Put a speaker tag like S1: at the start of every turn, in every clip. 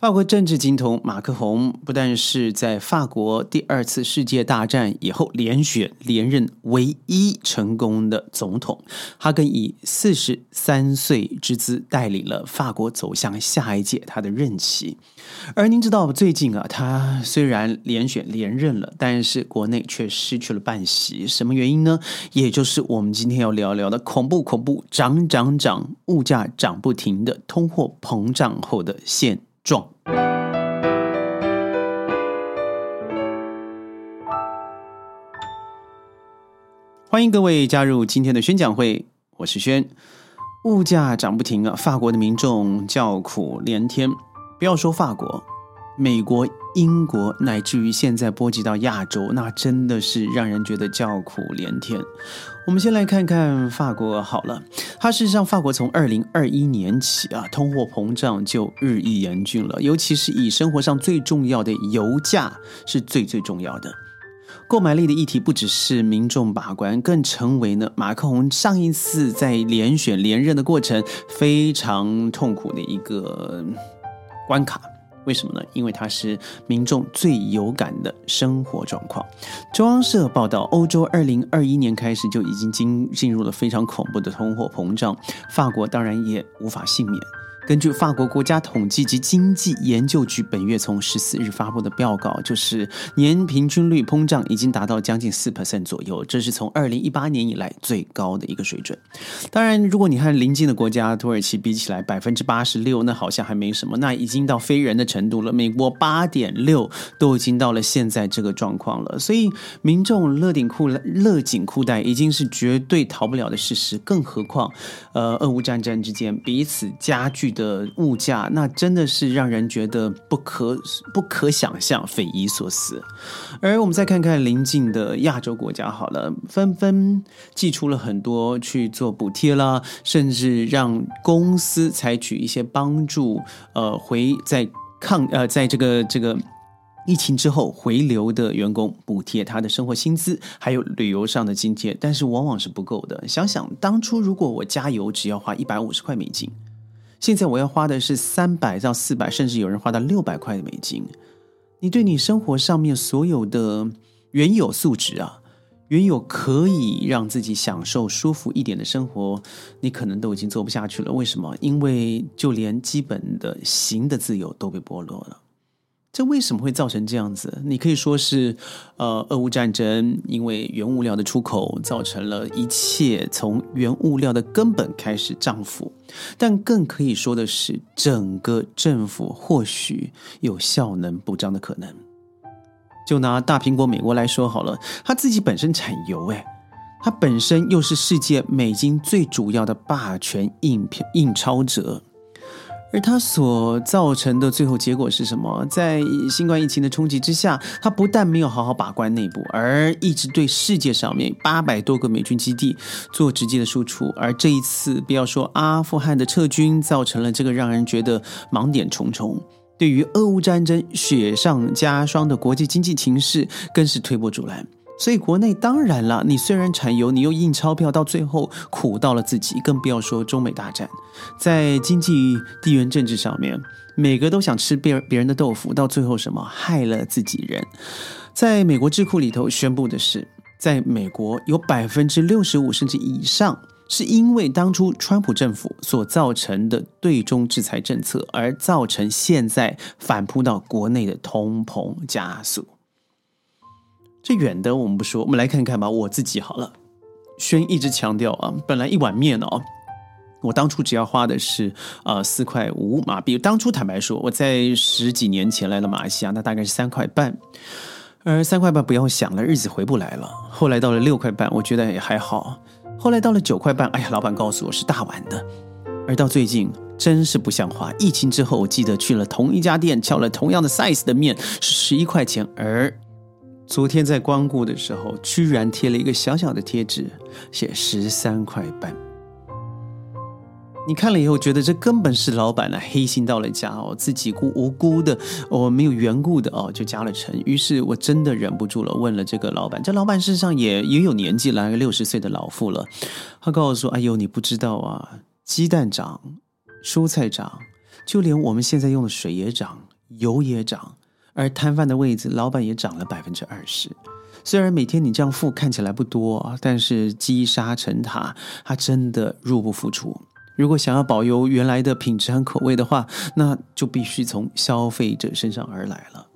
S1: 法国政治金童马克宏不但是在法国第二次世界大战以后连选连任唯一成功的总统，他更以四十三岁之姿带领了法国走向下一届他的任期。而您知道，最近啊，他虽然连选连任了，但是国内却失去了半席，什么原因呢？也就是我们今天要聊聊的恐怖恐怖涨涨涨，物价涨不停的通货膨胀后的现。壮，欢迎各位加入今天的宣讲会，我是轩。物价涨不停啊，法国的民众叫苦连天。不要说法国。美国、英国乃至于现在波及到亚洲，那真的是让人觉得叫苦连天。我们先来看看法国好了，它事实上法国从二零二一年起啊，通货膨胀就日益严峻了，尤其是以生活上最重要的油价是最最重要的。购买力的议题不只是民众把关，更成为呢马克龙上一次在连选连任的过程非常痛苦的一个关卡。为什么呢？因为它是民众最有感的生活状况。中央社报道，欧洲二零二一年开始就已经进进入了非常恐怖的通货膨胀，法国当然也无法幸免。根据法国国家统计及经济研究局本月从十四日发布的报告，就是年平均率通胀已经达到将近四 percent 左右，这是从二零一八年以来最高的一个水准。当然，如果你和邻近的国家土耳其比起来，百分之八十六那好像还没什么，那已经到非人的程度了。美国八点六都已经到了现在这个状况了，所以民众勒紧裤勒紧裤带已经是绝对逃不了的事实。更何况，呃，俄乌战争之间彼此加剧。的物价，那真的是让人觉得不可不可想象、匪夷所思。而我们再看看邻近的亚洲国家，好了，纷纷寄出了很多去做补贴啦，甚至让公司采取一些帮助，呃，回在抗呃，在这个这个。疫情之后回流的员工补贴他的生活薪资，还有旅游上的津贴，但是往往是不够的。想想当初，如果我加油只要花一百五十块美金。现在我要花的是三百到四百，甚至有人花到六百块的美金。你对你生活上面所有的原有素质啊，原有可以让自己享受舒服一点的生活，你可能都已经做不下去了。为什么？因为就连基本的行的自由都被剥夺了。这为什么会造成这样子？你可以说是，呃，俄乌战争因为原物料的出口造成了一切从原物料的根本开始涨幅，但更可以说的是，整个政府或许有效能不彰的可能。就拿大苹果美国来说好了，它自己本身产油，诶，它本身又是世界美金最主要的霸权印印钞者。而它所造成的最后结果是什么？在新冠疫情的冲击之下，它不但没有好好把关内部，而一直对世界上面八百多个美军基地做直接的输出。而这一次，不要说阿富汗的撤军，造成了这个让人觉得盲点重重。对于俄乌战争雪上加霜的国际经济情势，更是推波助澜。所以国内当然了，你虽然产油，你又印钞票，到最后苦到了自己，更不要说中美大战，在经济地缘政治上面，每个都想吃别别人的豆腐，到最后什么害了自己人。在美国智库里头宣布的是，在美国有百分之六十五甚至以上，是因为当初川普政府所造成的对中制裁政策，而造成现在反扑到国内的通膨加速。这远的我们不说，我们来看看吧。我自己好了，轩一直强调啊，本来一碗面哦，我当初只要花的是呃四块五马币。当初坦白说，我在十几年前来了马来西亚，那大概是三块半。而三块半不要想了，日子回不来了。后来到了六块半，我觉得也还好。后来到了九块半，哎呀，老板告诉我是大碗的。而到最近，真是不像话。疫情之后，我记得去了同一家店，叫了同样的 size 的面，是十一块钱，而。昨天在光顾的时候，居然贴了一个小小的贴纸，写十三块半。你看了以后，觉得这根本是老板呢黑心到了家哦，自己无无辜的哦，没有缘故的哦，就加了成。于是我真的忍不住了，问了这个老板。这老板事实上也也有年纪了，六十岁的老妇了。他告诉说：“哎呦，你不知道啊，鸡蛋涨，蔬菜涨，就连我们现在用的水也涨。”油也涨，而摊贩的位置老板也涨了百分之二十。虽然每天你这样付看起来不多，但是积沙成塔，它真的入不敷出。如果想要保留原来的品质和口味的话，那就必须从消费者身上而来了。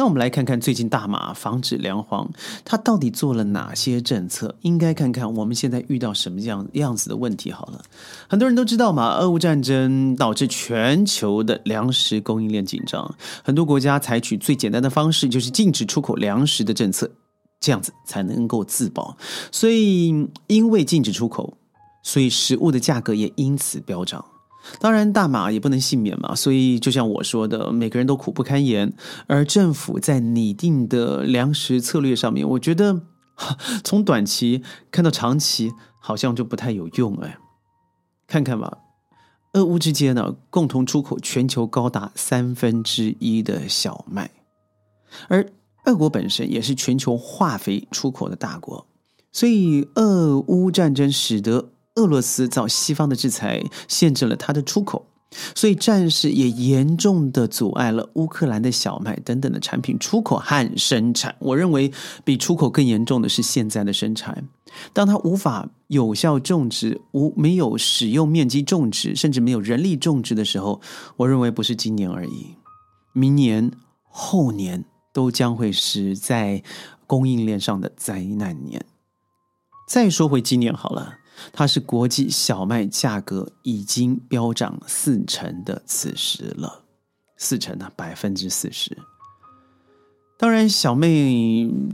S1: 那我们来看看最近大马防止粮荒，它到底做了哪些政策？应该看看我们现在遇到什么样样子的问题。好了，很多人都知道嘛，俄乌战争导致全球的粮食供应链紧张，很多国家采取最简单的方式，就是禁止出口粮食的政策，这样子才能够自保。所以，因为禁止出口。所以食物的价格也因此飙涨，当然大马也不能幸免嘛。所以就像我说的，每个人都苦不堪言。而政府在拟定的粮食策略上面，我觉得从短期看到长期，好像就不太有用哎。看看吧，俄乌之间呢，共同出口全球高达三分之一的小麦，而俄国本身也是全球化肥出口的大国，所以俄乌战争使得。俄罗斯遭西方的制裁限制了它的出口，所以战事也严重的阻碍了乌克兰的小麦等等的产品出口和生产。我认为比出口更严重的是现在的生产。当它无法有效种植、无没有使用面积种植，甚至没有人力种植的时候，我认为不是今年而已，明年、后年都将会是在供应链上的灾难年。再说回今年好了。它是国际小麦价格已经飙涨四成的此时了，四成呢，百分之四十。当然，小麦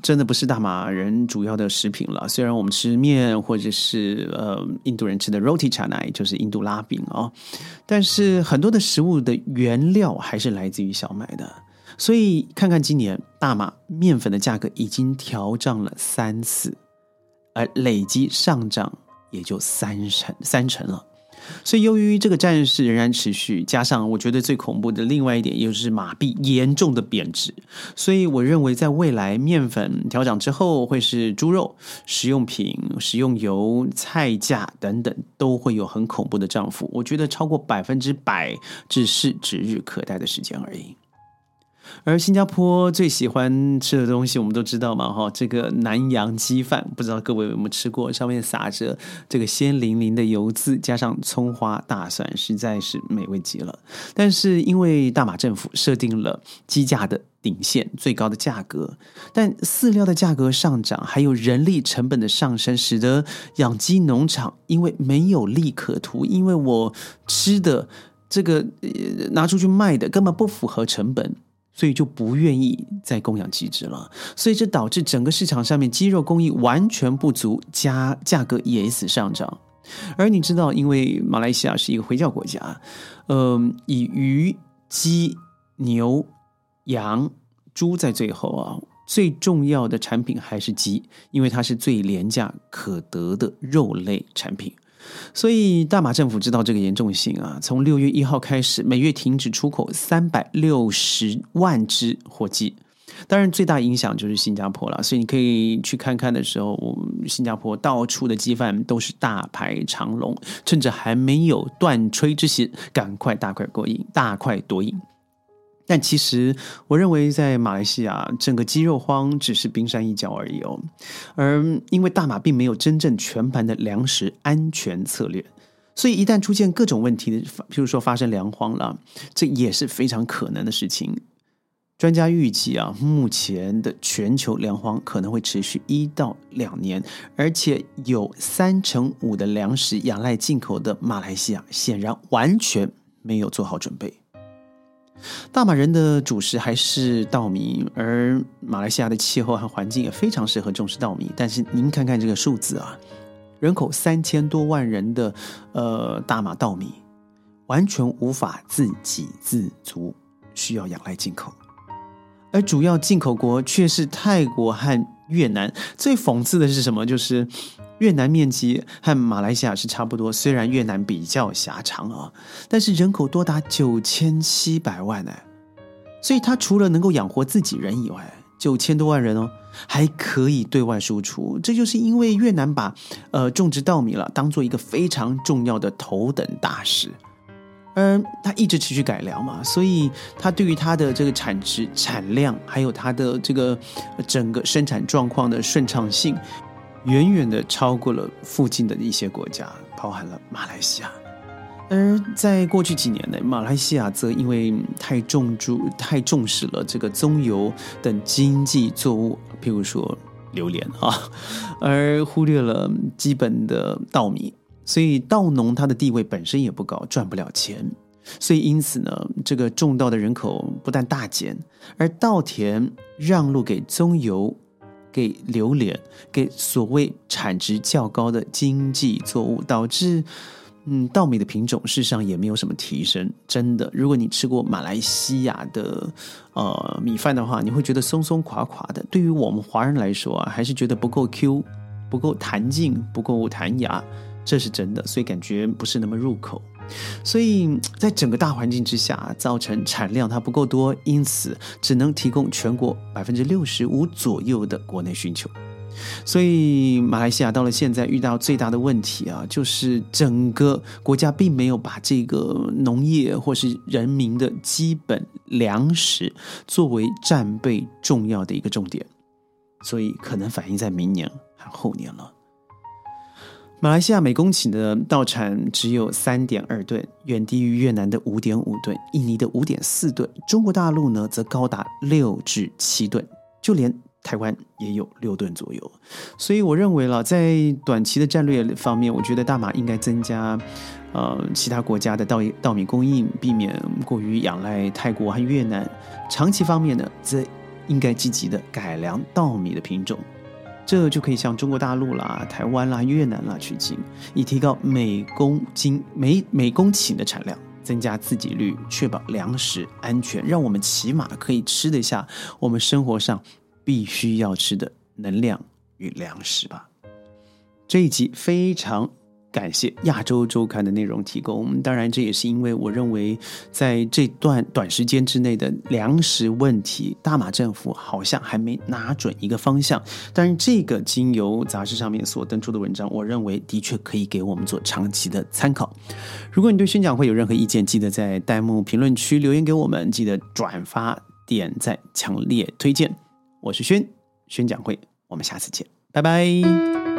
S1: 真的不是大马人主要的食品了。虽然我们吃面，或者是呃印度人吃的 roti chanai 就是印度拉饼哦，但是很多的食物的原料还是来自于小麦的。所以，看看今年大马面粉的价格已经调涨了三次，而累积上涨。也就三成三成了，所以由于这个战事仍然持续，加上我觉得最恐怖的另外一点，也就是马币严重的贬值，所以我认为在未来面粉调涨之后，会是猪肉、食用品、食用油、菜价等等都会有很恐怖的涨幅。我觉得超过百分之百只是指日可待的时间而已。而新加坡最喜欢吃的东西，我们都知道嘛，哈，这个南洋鸡饭，不知道各位有没有吃过？上面撒着这个鲜淋淋的油渍，加上葱花、大蒜，实在是美味极了。但是因为大马政府设定了鸡价的顶线最高的价格，但饲料的价格上涨，还有人力成本的上升，使得养鸡农场因为没有利可图，因为我吃的这个拿出去卖的根本不符合成本。所以就不愿意再供养鸡只了，所以这导致整个市场上面鸡肉供应完全不足，加价格也因此上涨。而你知道，因为马来西亚是一个回教国家，嗯，以鱼、鸡、牛、羊、猪在最后啊，最重要的产品还是鸡，因为它是最廉价可得的肉类产品。所以，大马政府知道这个严重性啊，从六月一号开始，每月停止出口三百六十万只火鸡。当然，最大影响就是新加坡了。所以，你可以去看看的时候，新加坡到处的鸡饭都是大排长龙，趁着还没有断炊之时，赶快大快过瘾，大快朵颐。但其实，我认为在马来西亚，整个鸡肉荒只是冰山一角而已哦。而因为大马并没有真正全盘的粮食安全策略，所以一旦出现各种问题的，譬如说发生粮荒了，这也是非常可能的事情。专家预计啊，目前的全球粮荒可能会持续一到两年，而且有三成五的粮食仰赖进口的马来西亚，显然完全没有做好准备。大马人的主食还是稻米，而马来西亚的气候和环境也非常适合种植稻米。但是您看看这个数字啊，人口三千多万人的呃大马稻米，完全无法自给自足，需要仰赖进口，而主要进口国却是泰国和越南。最讽刺的是什么？就是。越南面积和马来西亚是差不多，虽然越南比较狭长啊，但是人口多达九千七百万呢，所以它除了能够养活自己人以外，九千多万人哦，还可以对外输出。这就是因为越南把呃种植稻米了当做一个非常重要的头等大事，而它一直持续改良嘛，所以它对于它的这个产值、产量，还有它的这个整个生产状况的顺畅性，远远的超过了附近的一些国家，包含了马来西亚。而在过去几年呢，马来西亚则因为太重注、太重视了这个棕油等经济作物，譬如说榴莲啊，而忽略了基本的稻米。所以稻农他的地位本身也不高，赚不了钱，所以因此呢，这个种稻的人口不但大减，而稻田让路给棕油、给榴莲、给所谓产值较高的经济作物，导致嗯稻米的品种事实上也没有什么提升。真的，如果你吃过马来西亚的呃米饭的话，你会觉得松松垮垮的。对于我们华人来说啊，还是觉得不够 Q，不够弹劲，不够弹牙。这是真的，所以感觉不是那么入口，所以在整个大环境之下，造成产量它不够多，因此只能提供全国百分之六十五左右的国内需求。所以马来西亚到了现在遇到最大的问题啊，就是整个国家并没有把这个农业或是人民的基本粮食作为战备重要的一个重点，所以可能反映在明年和后年了。马来西亚每公顷的稻产只有三点二吨，远低于越南的五点五吨、印尼的五点四吨。中国大陆呢，则高达六至七吨，就连台湾也有六吨左右。所以，我认为了，在短期的战略方面，我觉得大马应该增加呃其他国家的稻稻米供应，避免过于仰赖泰国和越南。长期方面呢，则应该积极的改良稻米的品种。这就可以向中国大陆啦、台湾啦、越南啦取经，以提高每公斤每每公顷的产量，增加自给率，确保粮食安全，让我们起码可以吃得下我们生活上必须要吃的能量与粮食吧。这一集非常。感谢亚洲周刊的内容提供。当然，这也是因为我认为，在这段短时间之内的粮食问题，大马政府好像还没拿准一个方向。但是，这个经由杂志上面所登出的文章，我认为的确可以给我们做长期的参考。如果你对宣讲会有任何意见，记得在弹幕评论区留言给我们，记得转发、点赞、强烈推荐。我是宣宣讲会，我们下次见，拜拜。